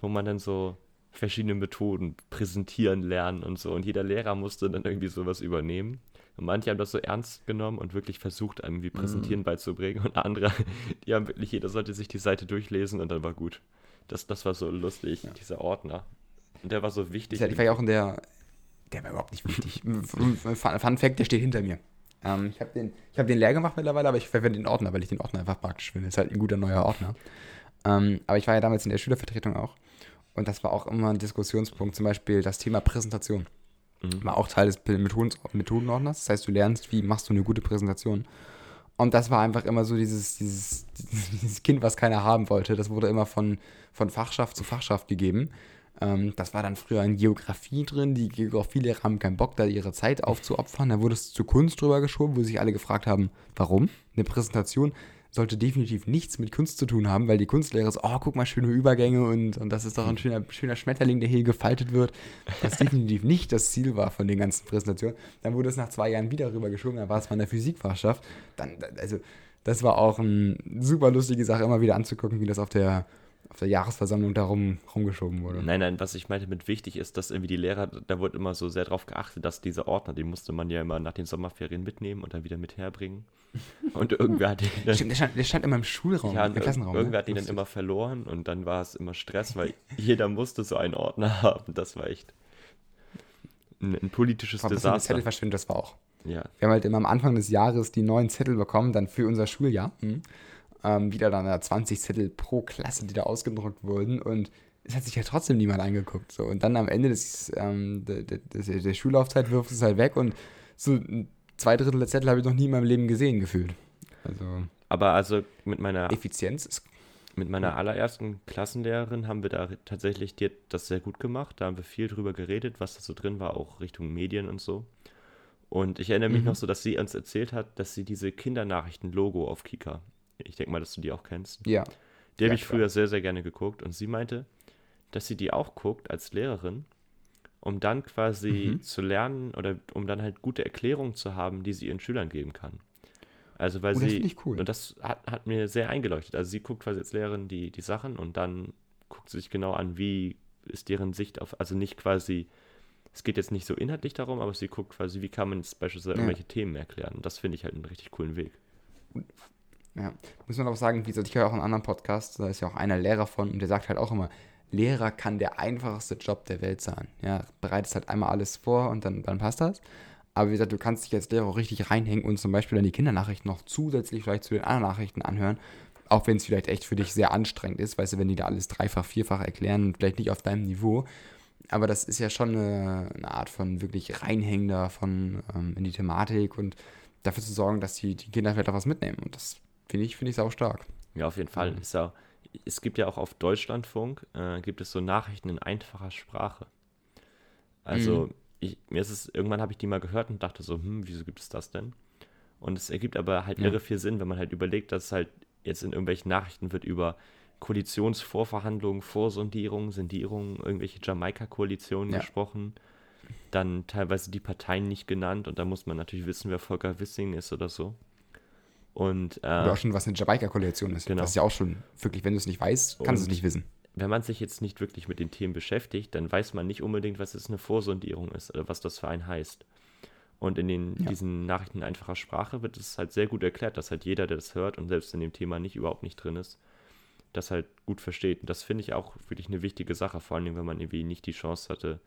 C: wo man dann so verschiedene Methoden präsentieren lernen und so. Und jeder Lehrer musste dann irgendwie sowas übernehmen. Und manche haben das so ernst genommen und wirklich versucht, einem wie
D: Mhm.
C: Präsentieren beizubringen. Und andere, die haben wirklich, jeder sollte sich die Seite durchlesen und dann war gut. Das, das war so lustig, dieser Ordner. Und der war so wichtig.
D: Ich war ja auch in der. Der war überhaupt nicht wichtig. Fun, Fun Fact, der steht hinter mir. Ähm, ich habe den, ich hab den leer gemacht mittlerweile, aber ich verwende den Ordner, weil ich den Ordner einfach praktisch finde. Ist halt ein guter neuer Ordner. Ähm, aber ich war ja damals in der Schülervertretung auch. Und das war auch immer ein Diskussionspunkt. Zum Beispiel das Thema Präsentation.
C: Mhm.
D: War auch Teil des Methoden, Methodenordners. Das heißt, du lernst, wie machst du eine gute Präsentation. Und das war einfach immer so dieses, dieses, dieses Kind, was keiner haben wollte. Das wurde immer von, von Fachschaft zu Fachschaft gegeben. Ähm, das war dann früher in Geografie drin. Die Geografielehrer haben keinen Bock, da ihre Zeit aufzuopfern. Da wurde es zu Kunst drüber geschoben, wo sich alle gefragt haben, warum? Eine Präsentation sollte definitiv nichts mit Kunst zu tun haben, weil die Kunstlehrer so, oh, guck mal, schöne Übergänge und, und das ist doch ein schöner, schöner Schmetterling, der hier gefaltet wird. Was definitiv nicht das Ziel war von den ganzen Präsentationen. Dann wurde es nach zwei Jahren wieder rübergeschoben, dann war es mal in der Physikfachschaft. Dann, also, das war auch eine super lustige Sache, immer wieder anzugucken, wie das auf der, auf der Jahresversammlung da rum, rumgeschoben wurde.
C: Nein, nein, was ich meinte mit wichtig ist, dass irgendwie die Lehrer, da wurde immer so sehr drauf geachtet, dass dieser Ordner, den musste man ja immer nach den Sommerferien mitnehmen und dann wieder mit herbringen. Und irgendwer hat den dann,
D: Stimmt, der stand, der stand immer im Schulraum,
C: ja,
D: im Klassenraum.
C: irgendwer
D: ne?
C: hat den dann immer verloren und dann war es immer Stress, weil jeder musste so einen Ordner haben. Das war echt ein, ein politisches
D: War
C: Desaster.
D: Zettelverschwendung, das war auch.
C: Ja,
D: Wir haben halt immer am Anfang des Jahres die neuen Zettel bekommen, dann für unser Schuljahr. Mhm. Ähm, wieder dann da 20 Zettel pro Klasse, die da ausgedruckt wurden. Und es hat sich ja trotzdem niemand angeguckt. So. Und dann am Ende des, ähm, der, der, der, der Schullaufzeit wirft es halt weg und so zwei Drittel der Zettel habe ich noch nie in meinem Leben gesehen, gefühlt. Also
C: aber also mit meiner
D: Effizienz ist.
C: Mit meiner allerersten Klassenlehrerin haben wir da tatsächlich, die das sehr gut gemacht. Da haben wir viel drüber geredet, was da so drin war, auch Richtung Medien und so. Und ich erinnere mich
D: Mhm.
C: noch so, dass sie uns erzählt hat, dass sie diese Kindernachrichten-Logo auf Kika, ich denke mal, dass du die auch kennst,
D: Ja.
C: die habe ich früher sehr, sehr gerne geguckt. Und sie meinte, dass sie die auch guckt als Lehrerin, um dann quasi
D: Mhm.
C: zu lernen oder um dann halt gute Erklärungen zu haben, die sie ihren Schülern geben kann. Also weil
D: Oh, das
C: sie,
D: cool.
C: und das hat, hat mir sehr eingeleuchtet. Also sie guckt quasi als Lehrerin die, die Sachen und dann guckt sie sich genau an, wie ist deren Sicht auf, also nicht quasi, es geht jetzt nicht so inhaltlich darum, aber sie guckt quasi, wie kann man jetzt beispielsweise
D: Ja.
C: irgendwelche Themen erklären. Und das finde ich halt einen richtig coolen Weg.
D: Ja, muss man auch sagen, wie gesagt, ich höre auch einen anderen Podcast, da ist ja auch einer Lehrer von und der sagt halt auch immer, Lehrer kann der einfachste Job der Welt sein. Ja, bereitest halt einmal alles vor und dann, dann passt das. Aber wie gesagt, du kannst dich als Lehrer auch richtig reinhängen und zum Beispiel dann die Kindernachrichten noch zusätzlich vielleicht zu den anderen Nachrichten anhören, auch wenn es vielleicht echt für dich sehr anstrengend ist, weißt du, wenn die da alles dreifach, vierfach erklären, vielleicht nicht auf deinem Niveau. Aber das ist ja schon eine, eine Art von wirklich reinhängender von ähm, in die Thematik und dafür zu sorgen, dass die, die Kinder vielleicht auch was mitnehmen. Und das finde ich, finde ich sau stark.
C: Ja, auf jeden Fall. Ist ja, es gibt ja auch auf Deutschlandfunk, äh, gibt es so Nachrichten in einfacher Sprache. Also,
D: Mhm.
C: Ich, mir ist es, irgendwann habe ich die mal gehört und dachte so, hm, wieso gibt es das denn? Und es ergibt aber halt
D: Ja.
C: irre viel Sinn, wenn man halt überlegt, dass halt jetzt in irgendwelchen Nachrichten wird über Koalitionsvorverhandlungen, Vorsondierungen, Sendierungen, irgendwelche Jamaika-Koalitionen
D: Ja.
C: gesprochen. Dann teilweise die Parteien nicht genannt und da muss man natürlich wissen, wer Volker Wissing ist oder so. Und äh,
D: Oder auch schon, was eine Jamaika-Koalition ist.
C: Genau.
D: Das ist ja auch schon, wirklich, wenn du es nicht weißt, kannst du es nicht wissen.
C: Wenn man sich jetzt nicht wirklich mit den Themen beschäftigt, dann weiß man nicht unbedingt, was jetzt eine Vorsondierung ist oder was das für einen heißt. Und in den,
D: Ja.
C: diesen Nachrichten in einfacher Sprache wird es halt sehr gut erklärt, dass halt jeder, der das hört und selbst in dem Thema nicht überhaupt nicht drin ist, das halt gut versteht. Und das finde ich auch wirklich eine wichtige Sache, vor allem wenn man irgendwie nicht die Chance hatte,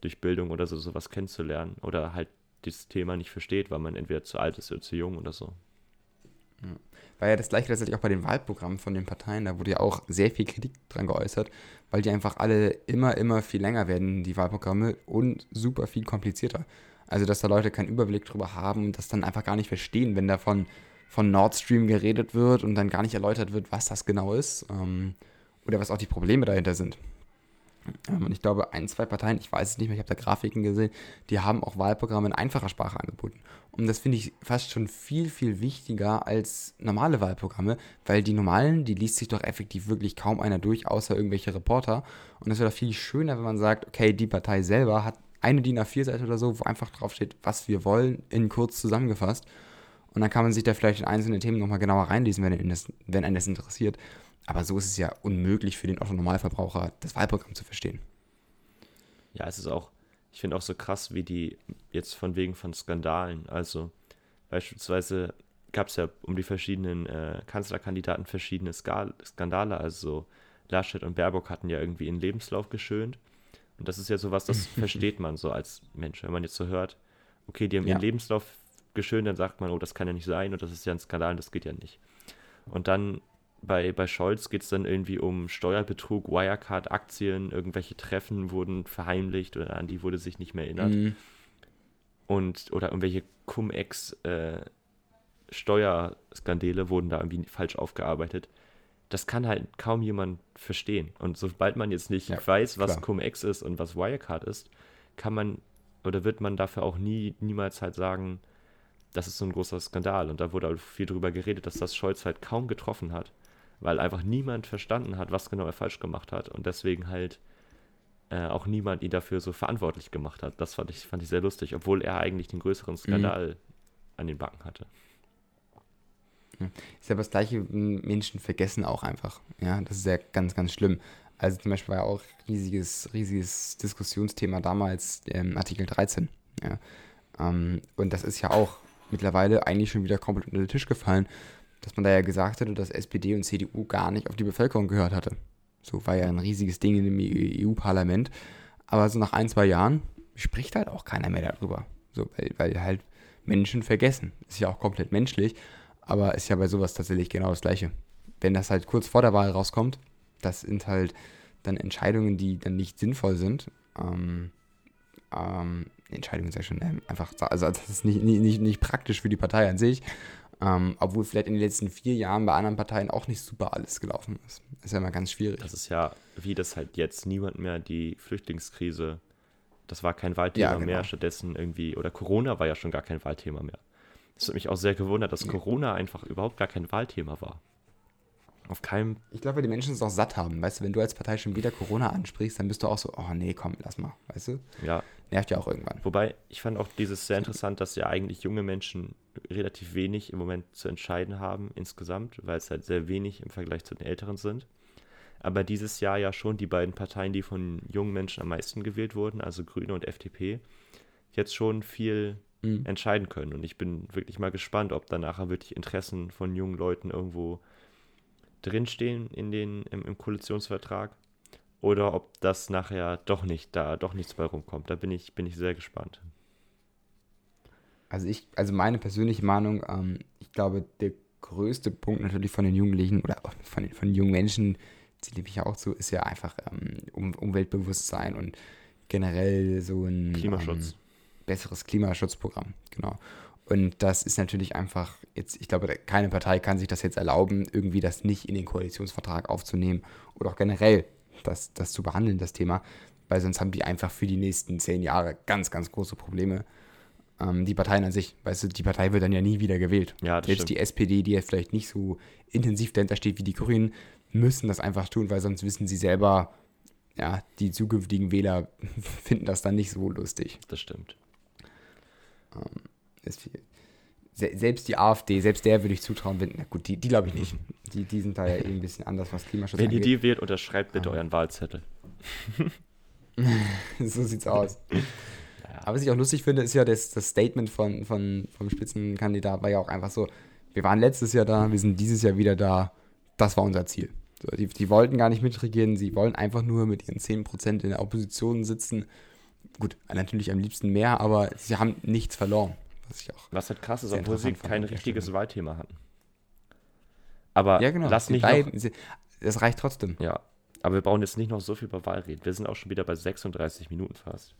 C: durch Bildung oder so sowas kennenzulernen oder halt dieses Thema nicht versteht, weil man entweder zu alt ist oder zu jung oder so.
D: War ja das gleiche letztendlich auch bei den Wahlprogrammen von den Parteien. Da wurde ja auch sehr viel Kritik dran geäußert, weil die einfach alle immer, immer viel länger werden, die Wahlprogramme, und super viel komplizierter. Also, dass da Leute keinen Überblick drüber haben und das dann einfach gar nicht verstehen, wenn davon von Nord Stream geredet wird und dann gar nicht erläutert wird, was das genau ist ähm, oder was auch die Probleme dahinter sind. Und ich glaube, ein, zwei Parteien, ich weiß es nicht mehr, ich habe da Grafiken gesehen, die haben auch Wahlprogramme in einfacher Sprache angeboten. Und das finde ich fast schon viel, viel wichtiger als normale Wahlprogramme, weil die normalen, die liest sich doch effektiv wirklich kaum einer durch, außer irgendwelche Reporter. Und es wäre doch viel schöner, wenn man sagt, okay, die Partei selber hat eine DIN A4-Seite oder so, wo einfach draufsteht, was wir wollen, in kurz zusammengefasst. Und dann kann man sich da vielleicht in einzelne Themen nochmal genauer reinlesen, wenn das, wenn einen das interessiert. Aber so ist es ja unmöglich für den Otto-Normalverbraucher, das Wahlprogramm zu verstehen.
C: Ja, es ist auch, ich finde auch so krass, wie die jetzt von wegen von Skandalen, also beispielsweise gab es ja um die verschiedenen äh, Kanzlerkandidaten verschiedene Skal Skandale, also Laschet und Baerbock hatten ja irgendwie ihren Lebenslauf geschönt. Und das ist ja sowas, das versteht man so als Mensch, wenn man jetzt so hört, okay, die haben ja. ihren Lebenslauf geschönt, dann sagt man, oh, das kann ja nicht sein und das ist ja ein Skandal, das geht ja nicht. Und dann bei, bei Scholz geht es dann irgendwie um Steuerbetrug, Wirecard-Aktien, irgendwelche Treffen wurden verheimlicht oder an die wurde sich nicht mehr erinnert. Mhm. Und, oder irgendwelche Cum-Ex-Steuerskandale äh, wurden da irgendwie falsch aufgearbeitet. Das kann halt kaum jemand verstehen. Und sobald man jetzt nicht ja, weiß, was Cum-Ex ist und was Wirecard ist, kann man oder wird man dafür auch nie, niemals halt sagen, das ist so ein großer Skandal. Und da wurde auch viel darüber geredet, dass das Scholz halt kaum getroffen hat weil einfach niemand verstanden hat, was genau er falsch gemacht hat und deswegen halt äh, auch niemand ihn dafür so verantwortlich gemacht hat. Das fand ich, fand ich sehr lustig, obwohl er eigentlich den größeren Skandal mhm. an den Backen hatte.
D: Ist ja das gleiche, Menschen vergessen auch einfach. Ja, das ist ja ganz, ganz schlimm. Also zum Beispiel war ja auch riesiges, riesiges Diskussionsthema damals ähm, Artikel 13. Ja. Ähm, und das ist ja auch mittlerweile eigentlich schon wieder komplett unter den Tisch gefallen, dass man da ja gesagt hatte, dass SPD und CDU gar nicht auf die Bevölkerung gehört hatte. So war ja ein riesiges Ding in dem EU-Parlament. Aber so nach ein, zwei Jahren spricht halt auch keiner mehr darüber. So, weil, weil halt Menschen vergessen. Ist ja auch komplett menschlich, aber ist ja bei sowas tatsächlich genau das Gleiche. Wenn das halt kurz vor der Wahl rauskommt, das sind halt dann Entscheidungen, die dann nicht sinnvoll sind. Ähm, ähm, Entscheidungen ist ja schon einfach, also das ist nicht, nicht, nicht praktisch für die Partei an sich, ähm, obwohl vielleicht in den letzten vier Jahren bei anderen Parteien auch nicht super alles gelaufen ist. Das ist ja immer ganz schwierig.
C: Das ist ja, wie das halt jetzt niemand mehr die Flüchtlingskrise, das war kein Wahlthema ja, genau. mehr, stattdessen irgendwie, oder Corona war ja schon gar kein Wahlthema mehr. Das hat mich auch sehr gewundert, dass. Corona einfach überhaupt gar kein Wahlthema war. Auf keinem.
D: Ich glaube, weil die Menschen es auch satt haben. Weißt du, wenn du als Partei schon wieder Corona ansprichst, dann bist du auch so, oh nee, komm, lass mal. Weißt du?
C: Ja.
D: Nervt ja auch irgendwann.
C: Wobei, ich fand auch dieses sehr interessant, dass ja eigentlich junge Menschen relativ wenig im Moment zu entscheiden haben insgesamt, weil es halt sehr wenig im Vergleich zu den Älteren sind. Aber dieses Jahr ja schon die beiden Parteien, die von jungen Menschen am meisten gewählt wurden, also Grüne und FDP, jetzt schon viel mhm. entscheiden können. Und ich bin wirklich mal gespannt, ob da nachher wirklich Interessen von jungen Leuten irgendwo drinstehen in den, im, im Koalitionsvertrag oder ob das nachher doch nicht, da doch nichts bei rumkommt. Da bin ich, bin ich sehr gespannt.
D: Also ich, also meine persönliche Meinung, ähm, ich glaube, der größte Punkt natürlich von den Jugendlichen oder von, von den jungen Menschen, zähle ich auch zu, ist ja einfach ähm, um, Umweltbewusstsein und generell so ein
C: Klimaschutz.
D: Ähm, besseres Klimaschutzprogramm, genau. Und das ist natürlich einfach jetzt, ich glaube, keine Partei kann sich das jetzt erlauben, irgendwie das nicht in den Koalitionsvertrag aufzunehmen oder auch generell das, das zu behandeln, das Thema, weil sonst haben die einfach für die nächsten zehn Jahre ganz, ganz große Probleme. Ähm, die Parteien an sich, weißt du, die Partei wird dann ja nie wieder gewählt.
C: Ja,
D: Selbst
C: stimmt.
D: die SPD, die jetzt vielleicht nicht so intensiv dahinter steht wie die Grünen, müssen das einfach tun, weil sonst wissen sie selber, ja, die zukünftigen Wähler finden das dann nicht so lustig.
C: Das stimmt.
D: Ähm, ist viel. selbst die AfD, selbst der würde ich zutrauen, wenn, na gut, die, die glaube ich nicht. Die, die sind da ja eh ein bisschen anders, was Klimaschutz
C: Wenn angeht. ihr die wählt, unterschreibt bitte um. euren Wahlzettel.
D: so sieht's aus. Aber was ich auch lustig finde, ist ja das, das Statement von, von, vom Spitzenkandidat war ja auch einfach so, wir waren letztes Jahr da, wir sind dieses Jahr wieder da, das war unser Ziel. So, die, die wollten gar nicht mitregieren, sie wollen einfach nur mit ihren 10% in der Opposition sitzen gut, natürlich am liebsten mehr, aber sie haben nichts verloren.
C: Was, ich auch was halt krass ist, obwohl sie kein richtiges Wahlthema hatten. Aber
D: ja, genau.
C: lass nicht
D: bleiben, noch, das reicht trotzdem.
C: Ja, aber wir brauchen jetzt nicht noch so viel über Wahl reden. Wir sind auch schon wieder bei 36 Minuten fast.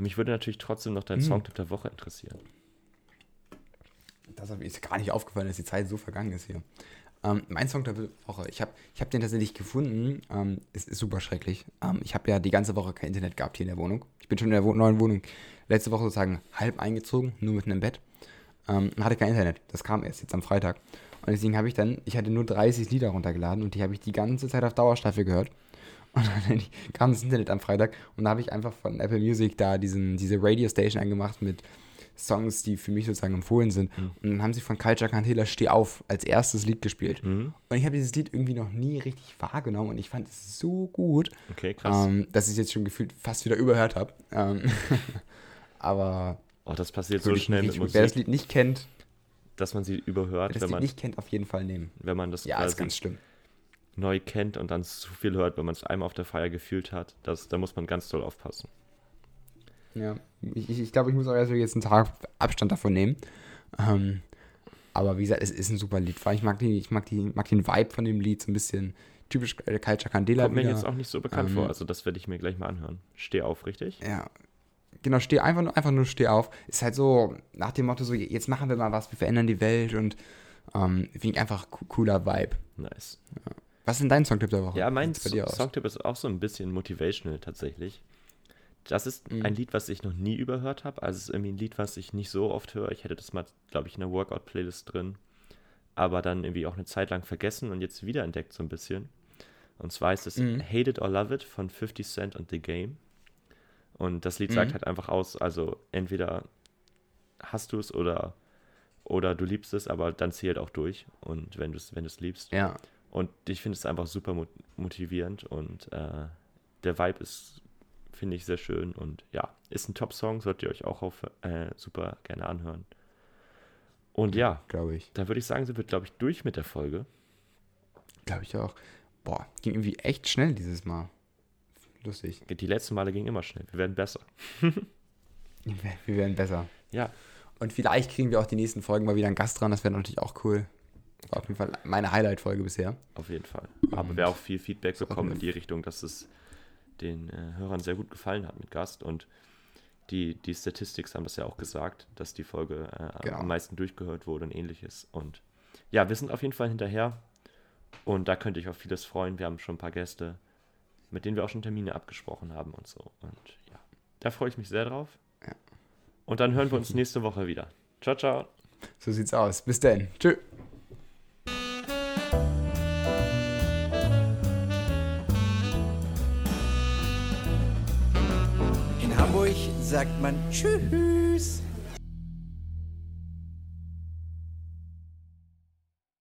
C: Mich würde natürlich trotzdem noch dein hm. Songtipp der Woche interessieren.
D: Das ist gar nicht aufgefallen, dass die Zeit so vergangen ist hier. Ähm, mein Song der Woche, ich habe ich hab den tatsächlich gefunden. Ähm, es ist super schrecklich. Ähm, ich habe ja die ganze Woche kein Internet gehabt hier in der Wohnung. Ich bin schon in der Wo neuen Wohnung letzte Woche sozusagen halb eingezogen, nur mitten im Bett. Ähm, hatte kein Internet. Das kam erst jetzt am Freitag. Und deswegen habe ich dann, ich hatte nur 30 Lieder runtergeladen und die habe ich die ganze Zeit auf Dauerstaffel gehört. Und dann kam das Internet am Freitag und da habe ich einfach von Apple Music da diesen, diese Radio Station angemacht mit Songs, die für mich sozusagen empfohlen sind. Mhm. Und dann haben sie von Culture Cantilla Steh auf als erstes Lied gespielt. Mhm. Und ich habe dieses Lied irgendwie noch nie richtig wahrgenommen und ich fand es so gut,
C: okay.
D: Ähm, dass ich es jetzt schon gefühlt fast wieder überhört habe. Ähm, aber.
C: Oh, das passiert so schnell
D: mit Musik. Wer das Lied nicht kennt,
C: dass man sie überhört.
D: Wer das Lied nicht kennt, auf jeden Fall nehmen.
C: Wenn man das
D: ja, ist ganz schlimm.
C: Neu kennt und dann zu viel hört, wenn man es einmal auf der Feier gefühlt hat, das, da muss man ganz doll aufpassen.
D: Ja, ich, ich, glaube, ich muss auch erst jetzt einen Tag Abstand davon nehmen. Ähm, aber wie gesagt, es ist ein super Lied. Ich mag, die, ich mag, die, mag den Vibe von dem Lied so ein bisschen typisch äh, Culture Candela.
C: Kommt mir wieder. jetzt auch nicht so bekannt ähm, vor, also das werde ich mir gleich mal anhören. Steh auf, richtig?
D: Ja, genau, steh einfach nur, einfach nur steh auf. Ist halt so nach dem Motto, so jetzt machen wir mal was, wir verändern die Welt und ähm, finde ich einfach cooler Vibe.
C: Nice.
D: Ja. Was ist denn dein Songtipp der Woche?
C: Ja, mein Songtipp ist auch so ein bisschen motivational tatsächlich. Das ist mhm. ein Lied, was ich noch nie überhört habe. Also es ist irgendwie ein Lied, was ich nicht so oft höre. Ich hätte das mal, glaube ich, in der Workout-Playlist drin. Aber dann irgendwie auch eine Zeit lang vergessen und jetzt wiederentdeckt so ein bisschen. Und zwar ist es mhm. Hate It or Love It von 50 Cent und The Game. Und das Lied mhm. sagt halt einfach aus, also entweder hast du es oder, oder du liebst es, aber dann zieh halt auch durch. Und wenn du es wenn liebst.
D: Ja.
C: Und ich finde es einfach super motivierend und äh, der Vibe ist, finde ich, sehr schön. Und ja, ist ein Top-Song, solltet ihr euch auch auf, äh, super gerne anhören. Und ja,
D: glaube ich.
C: Da würde ich sagen, sind wir, glaube ich, durch mit der Folge.
D: Glaube ich auch. Boah, ging irgendwie echt schnell dieses Mal. Lustig.
C: Die letzten Male ging immer schnell. Wir werden besser.
D: wir werden besser.
C: Ja.
D: Und vielleicht kriegen wir auch die nächsten Folgen mal wieder einen Gast dran. Das wäre natürlich auch cool. War auf jeden Fall meine Highlight-Folge bisher.
C: Auf jeden Fall. Aber wir haben auch viel Feedback bekommen in die Richtung, dass es den äh, Hörern sehr gut gefallen hat mit Gast. Und die, die Statistics haben das ja auch gesagt, dass die Folge äh, genau. am meisten durchgehört wurde und ähnliches. Und ja, wir sind auf jeden Fall hinterher. Und da könnte ich auf vieles freuen. Wir haben schon ein paar Gäste mit denen wir auch schon Termine abgesprochen haben und so. Und ja, da freue ich mich sehr drauf. Ja. Und dann hören wir uns nächste Woche wieder. Ciao, ciao.
D: So sieht's aus. Bis dann. Tschö.
E: Sagt man Tschüss.